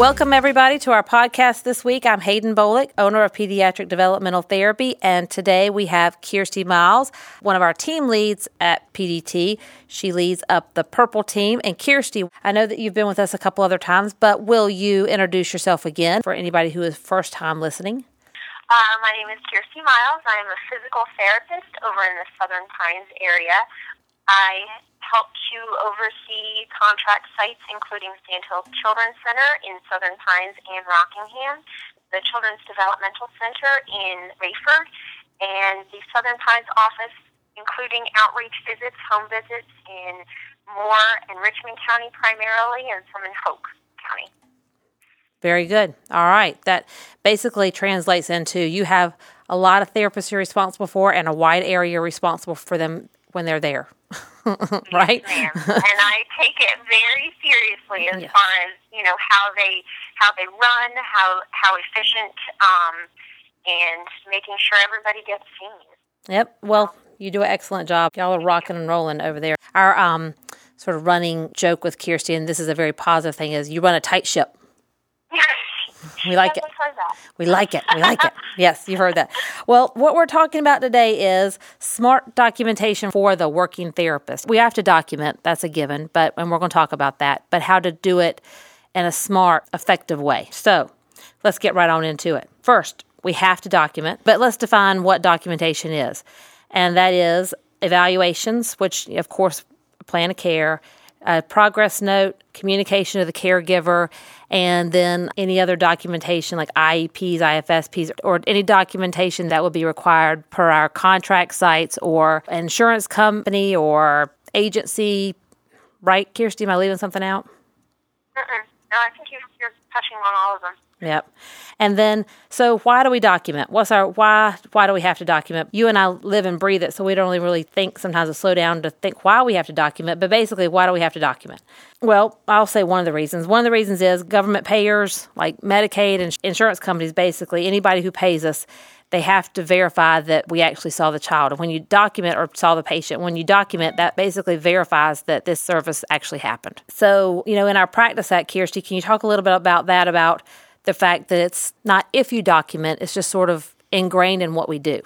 Welcome, everybody, to our podcast this week. I'm Hayden Bolick, owner of Pediatric Developmental Therapy, and today we have Kjirsti Myles, one of our team leads at PDT. She leads up the purple team. And Kjirsti, I know that you've been with us a couple other times, but will you introduce yourself again for anybody who is first time listening? Uh, my name is Kjirsti Myles. I'm a physical therapist over in the Southern Pines area. I help to oversee contract sites, including Sand Sandhill Children's Center in Southern Pines and Rockingham, the Children's Developmental Center in Raeford, and the Southern Pines office, including outreach visits, home visits in Moore and Richmond County primarily, and some in Hoke County. Very good. All right. That basically translates into you have a lot of therapists you're responsible for and a wide area responsible for them when they're there. right? Yes, and I take it very seriously as yes. far as you know how they how they run, how how efficient, um, and making sure everybody gets seen. Yep. Well, you do an excellent job. Y'all are rocking and rolling over there. Our um, sort of running joke with Kjirsti, and this is a very positive thing, is you run a tight ship. We like it. We like it. We like it. Yes, you heard that. Well, what we're talking about today is smart documentation for the working therapist. We have to document, that's a given, but and we're going to talk about that, but how to do it in a smart, effective way. So, let's get right on into it. First, we have to document, but let's define what documentation is. And that is evaluations, which of course plan of care, a progress note, communication of the caregiver, and then any other documentation like IEPs, IFSPs, or any documentation that would be required per our contract sites or insurance company or agency. Right, Kjirsti? Am I leaving something out? Mm-mm. No, I think you're, you're touching on all of them. Yep. And then so why do we document? What's our why why do we have to document? You and I live and breathe it, so we don't really, really think sometimes to slow down to think why we have to document, but basically why do we have to document? Well, I'll say one of the reasons. One of the reasons is government payers like Medicaid and insurance companies basically anybody who pays us they have to verify that we actually saw the child. When you document or saw the patient, when you document, that basically verifies that this service actually happened. So, you know, in our practice at Kjirsti, can you talk a little bit about that, about the fact that it's not if you document, it's just sort of ingrained in what we do.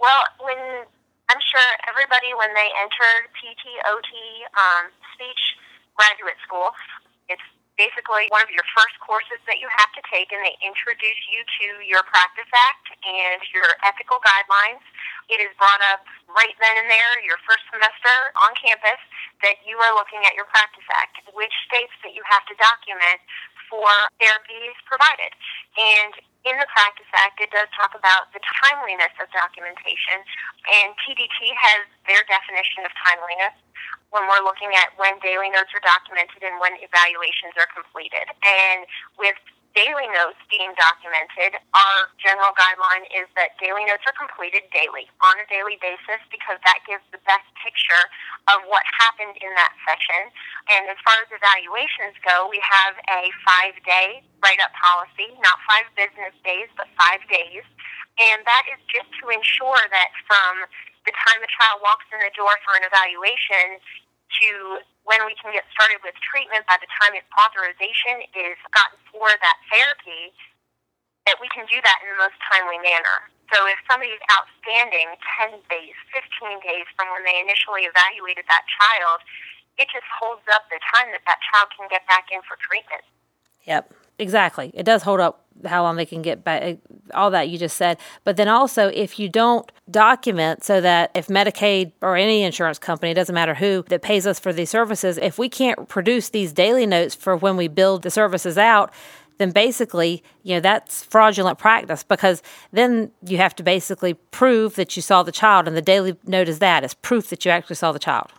Well, when I'm sure everybody, when they enter PT, OT, um, speech graduate school, basically one of your first courses that you have to take, and they introduce you to your Practice Act and your ethical guidelines. It is brought up right then and there, your first semester on campus, that you are looking at your Practice Act, which states that you have to document for therapies provided. And in the Practice Act, it does talk about the timeliness of documentation, and PDT has their definition of timeliness when we're looking at when daily notes are documented and when evaluations are completed. And with daily notes being documented, our general guideline is that daily notes are completed daily, on a daily basis, because that gives the best picture of what happened in that session. And as far as evaluations go, we have a five day write up policy, not five business days, but five days. And that is just to ensure that from the time the child walks in the door for an evaluation to when we can get started with treatment by the time its authorization is gotten for that therapy, that we can do that in the most timely manner. So if somebody's outstanding 10 days, 15 days from when they initially evaluated that child, it just holds up the time that that child can get back in for treatment. Yep, exactly. It does hold up how long they can get back, eh, all that you just said. But then also, if you don't document so that if Medicaid or any insurance company, doesn't matter who, that pays us for these services, if we can't produce these daily notes for when we billed the services out, then basically, you know, that's fraudulent practice because then you have to basically prove that you saw the child, and the daily note is that, is proof that you actually saw the child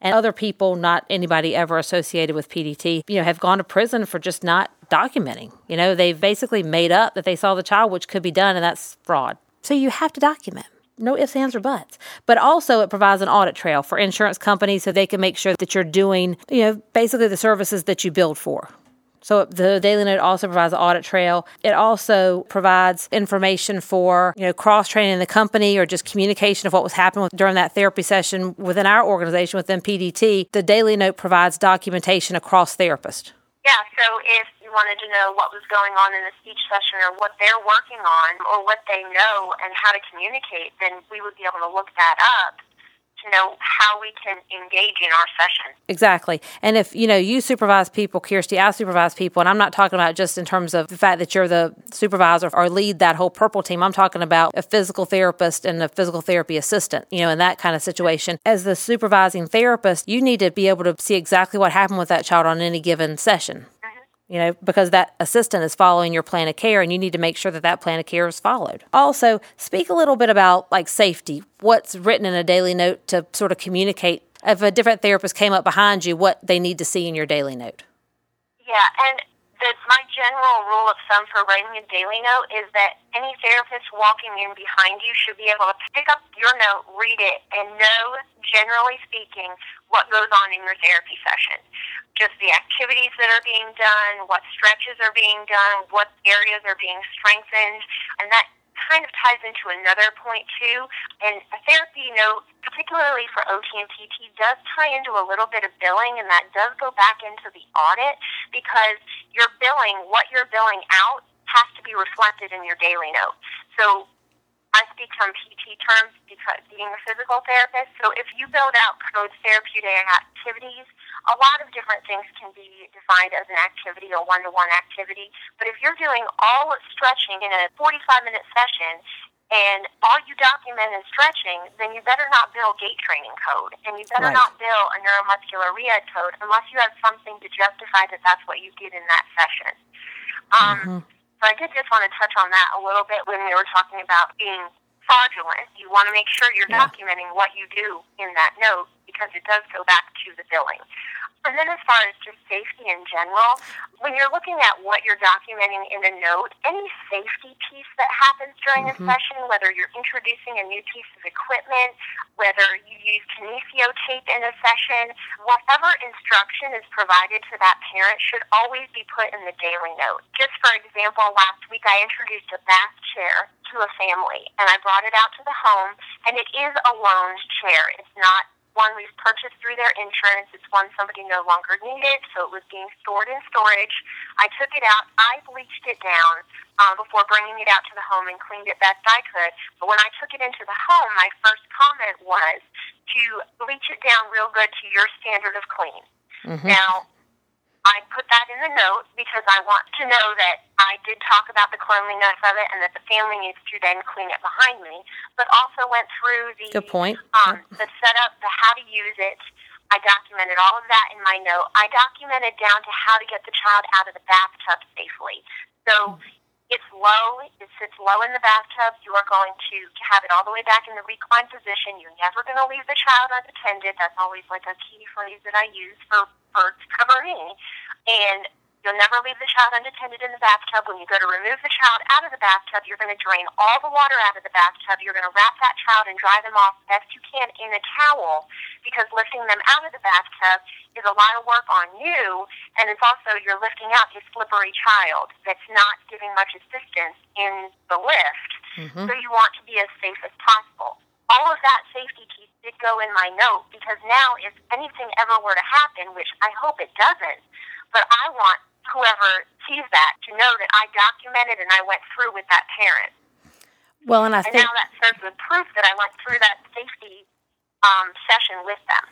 and other people, not anybody ever associated with PDT, you know, have gone to prison for just not documenting. You know, they've basically made up that they saw the child, which could be done, and that's fraud. So you have to document. no ifs, ands, or buts. But also, it provides an audit trail for insurance companies so they can make sure that you're doing, you know, basically the services that you billed for. So the Daily Note also provides an audit trail. It also provides information for, you know, cross training in the company or just communication of what was happening during that therapy session within our organization, within PDT. The Daily Note provides documentation across therapists. Yeah, so if you wanted to know what was going on in the speech session or what they're working on or what they know and how to communicate, then we would be able to look that up to know how we can engage in our session. Exactly. And if, you know, you supervise people, Kjirsti, I supervise people, and I'm not talking about just in terms of the fact that you're the supervisor or lead that whole purple team. I'm talking about a physical therapist and a physical therapy assistant, you know, in that kind of situation. As the supervising therapist, you need to be able to see exactly what happened with that child on any given session you know, because that assistant is following your plan of care and you need to make sure that that plan of care is followed. Also, speak a little bit about like safety. What's written in a daily note to sort of communicate if a different therapist came up behind you, what they need to see in your daily note. Yeah, and the, my general rule of thumb for writing a daily note is that any therapist walking in behind you should be able to pick up your note, read it, and know, generally speaking, what goes on in your therapy session just the activities that are being done, what stretches are being done, what areas are being strengthened, and that kind of ties into another point too. And a therapy note, particularly for OT and PT, does tie into a little bit of billing, and that does go back into the audit because your billing, what you're billing out, has to be reflected in your daily note. So I speak from PT terms because being a physical therapist. So if you build out code therapeutic activities, a lot of different things can be defined as an activity or one-to-one activity. But if you're doing all stretching in a 45-minute session and all you document is stretching, then you better not bill gait training code, and you better right. not bill a neuromuscular rehab code unless you have something to justify that that's what you did in that session. Um, mm-hmm. So I did just want to touch on that a little bit when we were talking about being fraudulent. You want to make sure you're yeah. documenting what you do in that note because it does go back to the billing. And then as far as just safety in general, when you're looking at what you're documenting in a note, any safety piece that happens during mm-hmm. a session, whether you're introducing a new piece of equipment, whether you use kinesio tape in a session, whatever instruction is provided to that parent should always be put in the daily note. Just for example, last week I introduced a bath chair to a family and I brought it out to the home and it is a loaned chair. It's not one we've purchased through their insurance. It's one somebody no longer needed, so it was being stored in storage. I took it out. I bleached it down um, before bringing it out to the home and cleaned it best I could. But when I took it into the home, my first comment was to bleach it down real good to your standard of clean. Mm-hmm. Now, I put that in the note because I want to know that I did talk about the cleanliness of it and that the family needs to then clean it behind me, but also went through the Good point. Um, the setup, the how to use it. I documented all of that in my note. I documented down to how to get the child out of the bathtub safely. So it's low, it sits low in the bathtub. You are going to have it all the way back in the reclined position. You're never going to leave the child unattended. That's always like a key phrase that I use for, for covering. And You'll never leave the child unattended in the bathtub. When you go to remove the child out of the bathtub, you're going to drain all the water out of the bathtub. You're going to wrap that child and dry them off best you can in a towel because lifting them out of the bathtub is a lot of work on you. And it's also, you're lifting out a slippery child that's not giving much assistance in the lift. Mm-hmm. So you want to be as safe as possible. All of that safety piece did go in my note because now if anything ever were to happen, which I hope it doesn't, but I want whoever sees that to know that I documented and I went through with that parent. Well, and I and think now that serves as proof that I went through that safety um, session with them.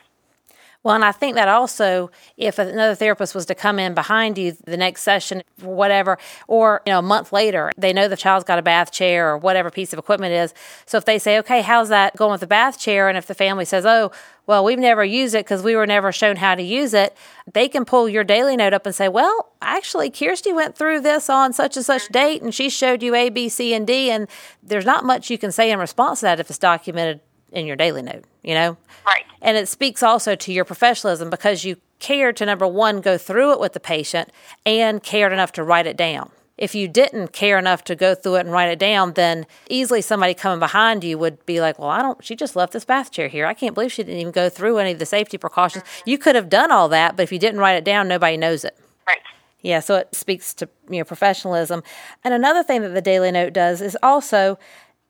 Well, and I think that also, if another therapist was to come in behind you the next session, or whatever, or you know, a month later, they know the child's got a bath chair or whatever piece of equipment is. So if they say, "Okay, how's that going with the bath chair?" and if the family says, "Oh, well, we've never used it because we were never shown how to use it," they can pull your daily note up and say, "Well, actually, Kjirsti went through this on such and such date, and she showed you A, B, C, and D." And there's not much you can say in response to that if it's documented in your daily note, you know? Right. And it speaks also to your professionalism because you cared to number one, go through it with the patient and cared enough to write it down. if you didn't care enough to go through it and write it down, then easily somebody coming behind you would be like, Well, I don't, she just left this bath chair here. I can't believe she didn't even go through any of the safety precautions. Mm-hmm. You could have done all that, but if you didn't write it down, nobody knows it. Right. Yeah, so it speaks to you know professionalism. And another thing that the Daily Note does is also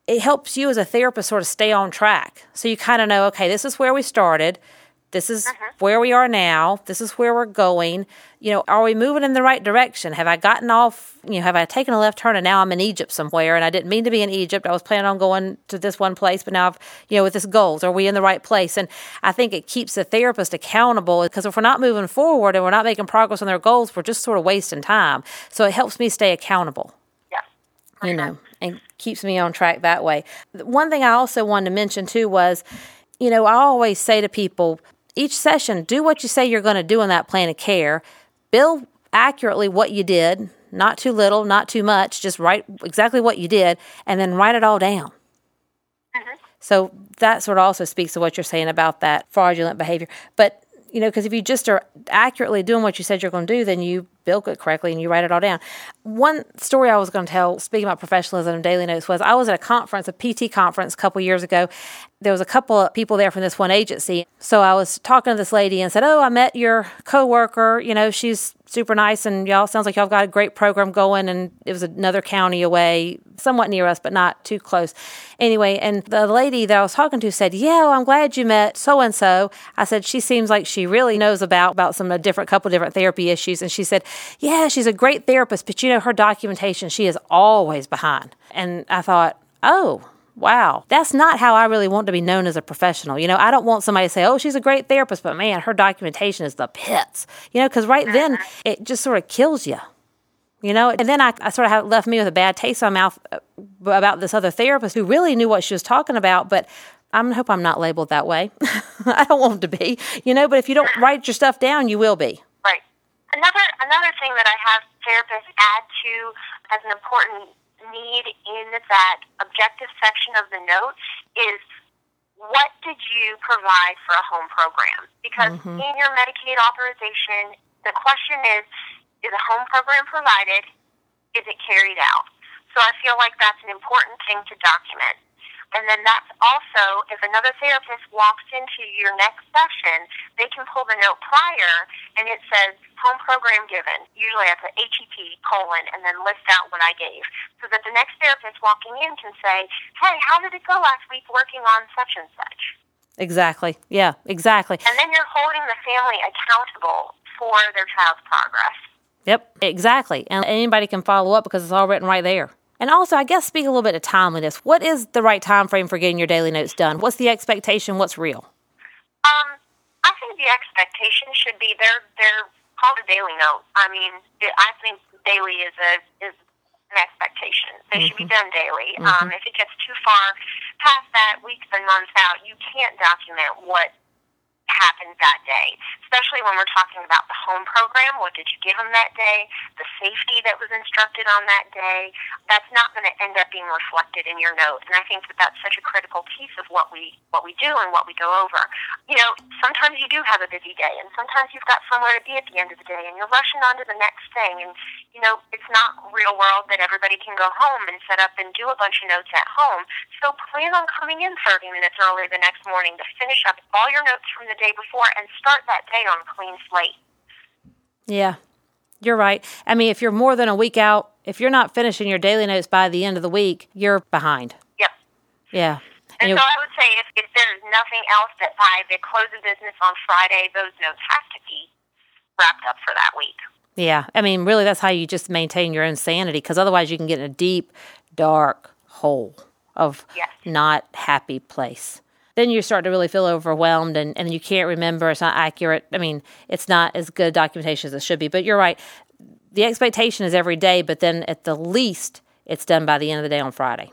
it helps you as a therapist sort of stay on track. So you kind of know, okay, this is where we started. This is uh-huh. where we are now. This is where we're going. You know, are we moving in the right direction? Have I gotten off, you know, have I taken a left turn and now I'm in Egypt somewhere and I didn't mean to be in Egypt. I was planning on going to this one place, but now I've, you know, with this goals, are we in the right place? And I think it keeps the therapist accountable because if we're not moving forward and we're not making progress on their goals, we're just sort of wasting time. So it helps me stay accountable. You know and keeps me on track that way. One thing I also wanted to mention too was, you know, I always say to people, each session, do what you say you're going to do in that plan of care. Bill accurately what you did, not too little, not too much, just write exactly what you did, and then write it all down. Mm-hmm. So that sort of also speaks to what you're saying about that fraudulent behavior. But you know, because if you just are accurately doing what you said you're going to do, then you bill it correctly and you write it all down. One story I was going to tell, speaking about professionalism and daily notes, was I was at a conference, a PT conference, a couple years ago. There was a couple of people there from this one agency. So I was talking to this lady and said, "Oh, I met your coworker. You know, she's super nice, and y'all sounds like y'all got a great program going. And it was another county away, somewhat near us, but not too close. Anyway, and the lady that I was talking to said, "Yeah, well, I'm glad you met so and so." I said, "She seems like she really knows about about some different couple different therapy issues." And she said, "Yeah, she's a great therapist, but you know her documentation, she is always behind." And I thought, "Oh." wow, that's not how I really want to be known as a professional. You know, I don't want somebody to say, oh, she's a great therapist, but man, her documentation is the pits. You know, because right then it just sort of kills you. You know, and then I, I sort of left me with a bad taste in my mouth uh, about this other therapist who really knew what she was talking about, but I hope I'm not labeled that way. I don't want to be, you know, but if you don't write your stuff down, you will be. Another another thing that I have therapists add to as an important need in that objective section of the note is what did you provide for a home program? Because mm-hmm. in your Medicaid authorization, the question is, is a home program provided? Is it carried out? So I feel like that's an important thing to document. And then that's also, if another therapist walks into your next session, they can pull the note prior and it says home program given. Usually I the HEP colon and then list out what I gave. So that the next therapist walking in can say, hey, how did it go last week working on such and such? Exactly. Yeah, exactly. And then you're holding the family accountable for their child's progress. Yep, exactly. And anybody can follow up because it's all written right there. And also, I guess speak a little bit of timeliness. What is the right time frame for getting your daily notes done? What's the expectation? What's real? Um, I think the expectation should be they're they're called a daily note. I mean, I think daily is a is an expectation. They mm-hmm. should be mm-hmm. done daily. Mm-hmm. Um, if it gets too far past that, weeks and months out, you can't document what happened that day, especially when we're talking about the home program. What did you give them that day? The safety that was instructed on that day. That's not going to end up being reflected in your note. And I think that that's such a critical piece of what we what we do and what we go over. You know, sometimes you do have a busy day, and sometimes you've got somewhere to be at the end of the day, and you're rushing on to the next thing. And you know, it's not real world that everybody can go home and set up and do a bunch of notes at home. So plan on coming in 30 minutes early the next morning to finish up all your notes from the day before and start that day on a clean slate. Yeah, you're right. I mean, if you're more than a week out, if you're not finishing your daily notes by the end of the week, you're behind. Yep. Yeah. And, and so I would say if, if there's nothing else that by the close of business on Friday, those notes have to be wrapped up for that week. Yeah. I mean, really, that's how you just maintain your own sanity because otherwise you can get in a deep, dark hole of yes. not happy place then you start to really feel overwhelmed and, and you can't remember. It's not accurate. I mean, it's not as good documentation as it should be. But you're right. The expectation is every day, but then at the least, it's done by the end of the day on Friday.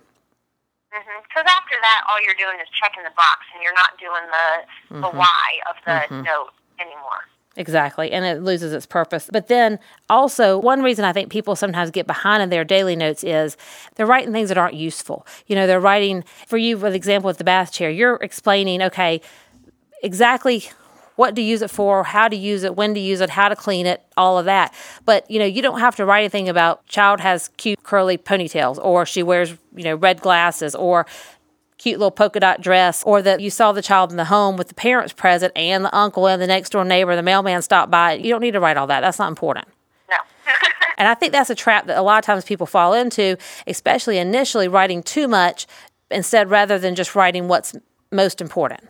Because mm-hmm. after that, all you're doing is checking the box, and you're not doing the the mm-hmm. why of the mm-hmm. note anymore. Exactly. And it loses its purpose. But then also, one reason I think people sometimes get behind in their daily notes is they're writing things that aren't useful. You know, they're writing, for you, for example, with the bath chair, you're explaining, okay, exactly what to use it for, how to use it, when to use it, how to clean it, all of that. But you know, you don't have to write anything about child has cute curly ponytails or she wears, you know, red glasses or cute little polka dot dress or that you saw the child in the home with the parents present and the uncle and the next door neighbor, the mailman stopped by. You don't need to write all that. That's not important. No. and I think that's a trap that a lot of times people fall into, especially initially writing too much instead rather than just writing what's most important.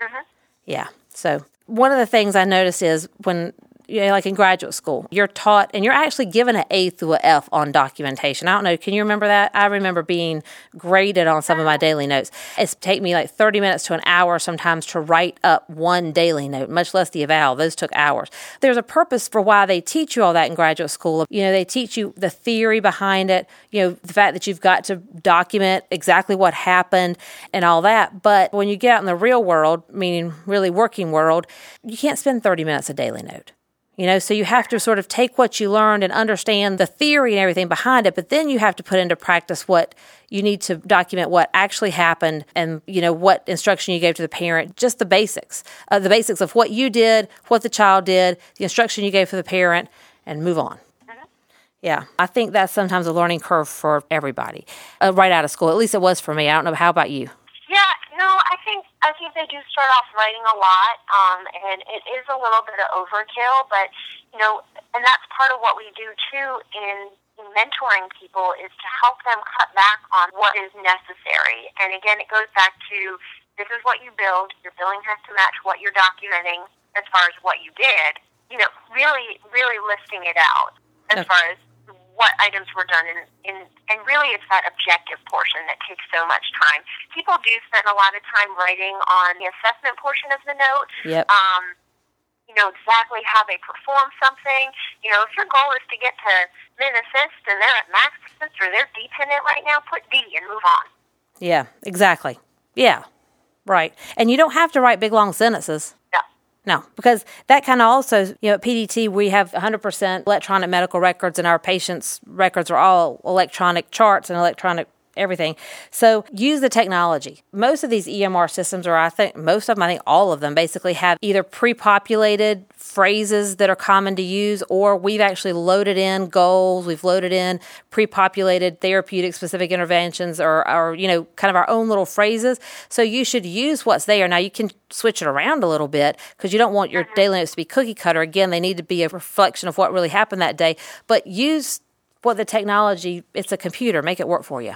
Mm-hmm. Yeah. So one of the things I noticed is when you know, like in graduate school, you're taught and you're actually given an A through a F on documentation. I don't know, can you remember that? I remember being graded on some of my daily notes. It's take me like 30 minutes to an hour sometimes to write up one daily note, much less the eval. Those took hours. There's a purpose for why they teach you all that in graduate school. You know, they teach you the theory behind it, you know, the fact that you've got to document exactly what happened and all that. But when you get out in the real world, meaning really working world, you can't spend 30 minutes a daily note. You know, so you have to sort of take what you learned and understand the theory and everything behind it, but then you have to put into practice what you need to document what actually happened and, you know, what instruction you gave to the parent, just the basics, uh, the basics of what you did, what the child did, the instruction you gave for the parent, and move on. Yeah, I think that's sometimes a learning curve for everybody uh, right out of school. At least it was for me. I don't know. How about you? I think they do start off writing a lot, um, and it is a little bit of overkill. But you know, and that's part of what we do too in, in mentoring people is to help them cut back on what is necessary. And again, it goes back to this is what you billed. Your billing has to match what you're documenting as far as what you did. You know, really, really listing it out as okay. far as what items were done in, in and really it's that objective portion that takes so much time. People do spend a lot of time writing on the assessment portion of the note. Yep. Um, you know exactly how they perform something. You know, if your goal is to get to min assist and they're at max assist or they're dependent right now, put D and move on. Yeah, exactly. Yeah, right. And you don't have to write big long sentences. No, because that kind of also, you know, at PDT, we have 100% electronic medical records, and our patients' records are all electronic charts and electronic everything. So use the technology. Most of these EMR systems, or I think most of them, I think all of them basically have either pre populated phrases that are common to use, or we've actually loaded in goals, we've loaded in pre populated therapeutic specific interventions, or, or, you know, kind of our own little phrases. So you should use what's there. Now you can switch it around a little bit because you don't want your mm-hmm. daily notes to be cookie cutter. Again, they need to be a reflection of what really happened that day, but use what the technology, it's a computer, make it work for you.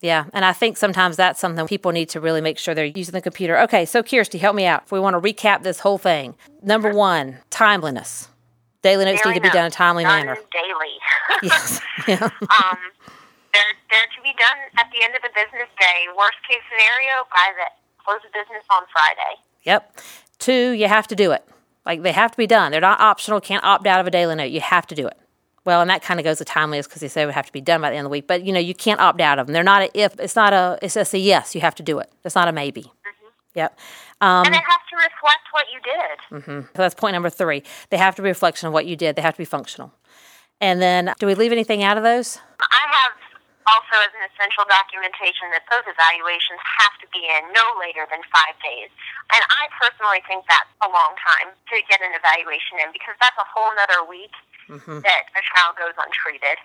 Yeah, and I think sometimes that's something people need to really make sure they're using the computer. Okay, so Kjirsti, help me out. If we want to recap this whole thing, number one, timeliness. Daily notes daily need to be done in a timely done manner. Daily. yes. Yeah. um, they're, they're to be done at the end of the business day. Worst case scenario, by the close of business on Friday. Yep. Two, you have to do it. Like they have to be done. They're not optional. Can't opt out of a daily note. You have to do it. Well, and that kind of goes to timeliness because they say it would have to be done by the end of the week. But you know, you can't opt out of them. They're not a if. It's not a. It's just a yes. You have to do it. It's not a maybe. Mm-hmm. Yep. Um, and it has to reflect what you did. Mm-hmm. So that's point number three. They have to be a reflection of what you did. They have to be functional. And then, do we leave anything out of those? I have also as an essential documentation that those evaluations have to be in no later than five days. And I personally think that's a long time to get an evaluation in because that's a whole other week mm-hmm. that a child goes untreated.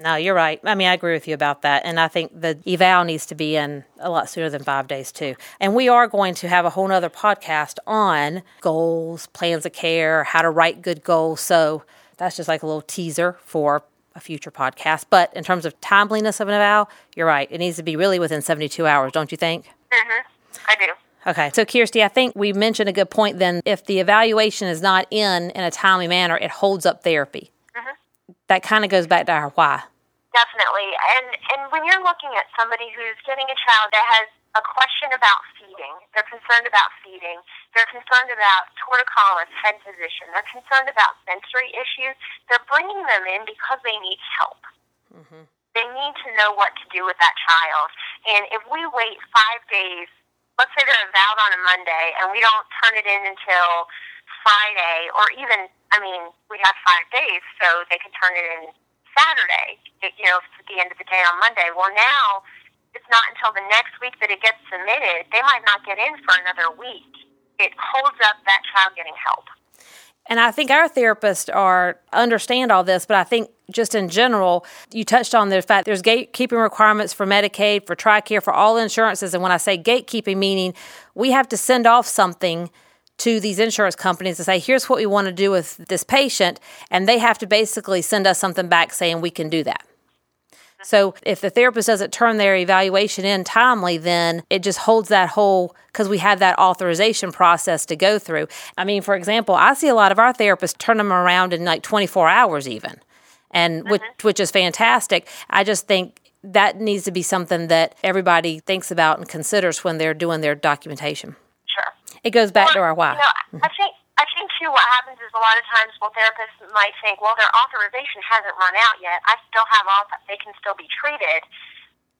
No, you're right. I mean, I agree with you about that. And I think the eval needs to be in a lot sooner than five days, too. And we are going to have a whole other podcast on goals, plans of care, how to write good goals. So that's just like a little teaser for a future podcast. But in terms of timeliness of an eval, you're right. It needs to be really within 72 hours, don't you think? Mm-hmm. I do. Okay. So, Kjirsti, I think we mentioned a good point then. If the evaluation is not in in a timely manner, it holds up therapy. Mm-hmm. That kind of goes back to our why. Definitely. And, and when you're looking at somebody who's getting a child that has a question about feeding, they're concerned about feeding, they're concerned about torticollis, head position, they're concerned about sensory issues, they're bringing them in because they need help. Mm-hmm. They need to know what to do with that child. And if we wait five days let's say they're avowed on a Monday and we don't turn it in until Friday, or even, I mean, we have five days, so they can turn it in Saturday, it, you know, at the end of the day on Monday. Well, now it's not until the next week that it gets submitted. They might not get in for another week. it holds up that child getting help. And I think our therapists are understand all this, but I think just in general, you touched on the fact there's gatekeeping requirements for Medicaid, for TRICARE, for all insurances. And when I say gatekeeping, meaning we have to send off something to these insurance companies to say, here's what we want to do with this patient. And they have to basically send us something back saying we can do that. So if the therapist doesn't turn their evaluation in timely, then it just holds that whole because we have that authorization process to go through. I mean, for example, I see a lot of our therapists turn them around in like 24 hours even, and mm-hmm. which which is fantastic. I just think that needs to be something that everybody thinks about and considers when they're doing their documentation. Sure. It goes back well, to our why. You know, I think I think too what happens is a lot of times well therapists might think, well their authorization hasn't run out yet. I still have all they can still be treated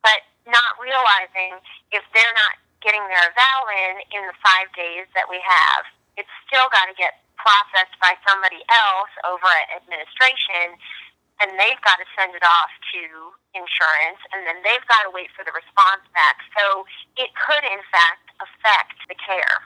but not realizing if they're not getting their eval in in the five days that we have, it's still got to get processed by somebody else over at administration and they've got to send it off to insurance and then they've got to wait for the response back. So it could in fact affect the care.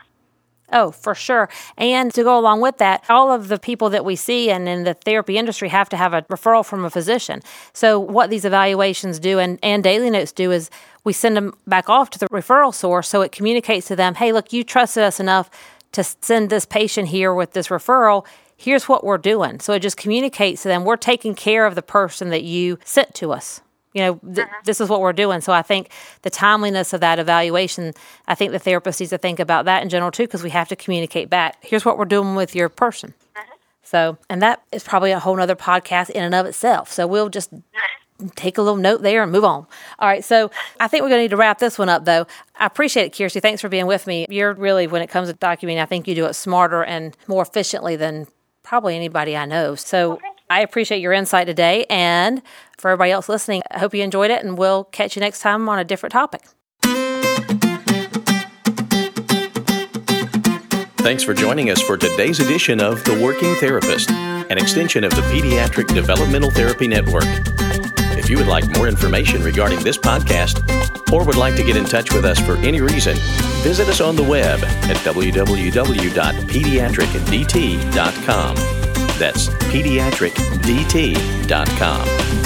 Oh, for sure. And to go along with that, all of the people that we see and in the therapy industry have to have a referral from a physician. So, what these evaluations do and, and daily notes do is we send them back off to the referral source so it communicates to them hey, look, you trusted us enough to send this patient here with this referral. Here's what we're doing. So, it just communicates to them we're taking care of the person that you sent to us you know, th- uh-huh. this is what we're doing. So I think the timeliness of that evaluation, I think the therapist needs to think about that in general too, because we have to communicate back. Here's what we're doing with your person. Uh-huh. So, and that is probably a whole other podcast in and of itself. So we'll just take a little note there and move on. All right. So I think we're going to need to wrap this one up though. I appreciate it, Kjirsti. Thanks for being with me. You're really, when it comes to documenting, I think you do it smarter and more efficiently than probably anybody I know. So I appreciate your insight today. And for everybody else listening, I hope you enjoyed it, and we'll catch you next time on a different topic. Thanks for joining us for today's edition of The Working Therapist, an extension of the Pediatric Developmental Therapy Network. You would like more information regarding this podcast or would like to get in touch with us for any reason, visit us on the web at www.pediatricdt.com. That's pediatricdt.com.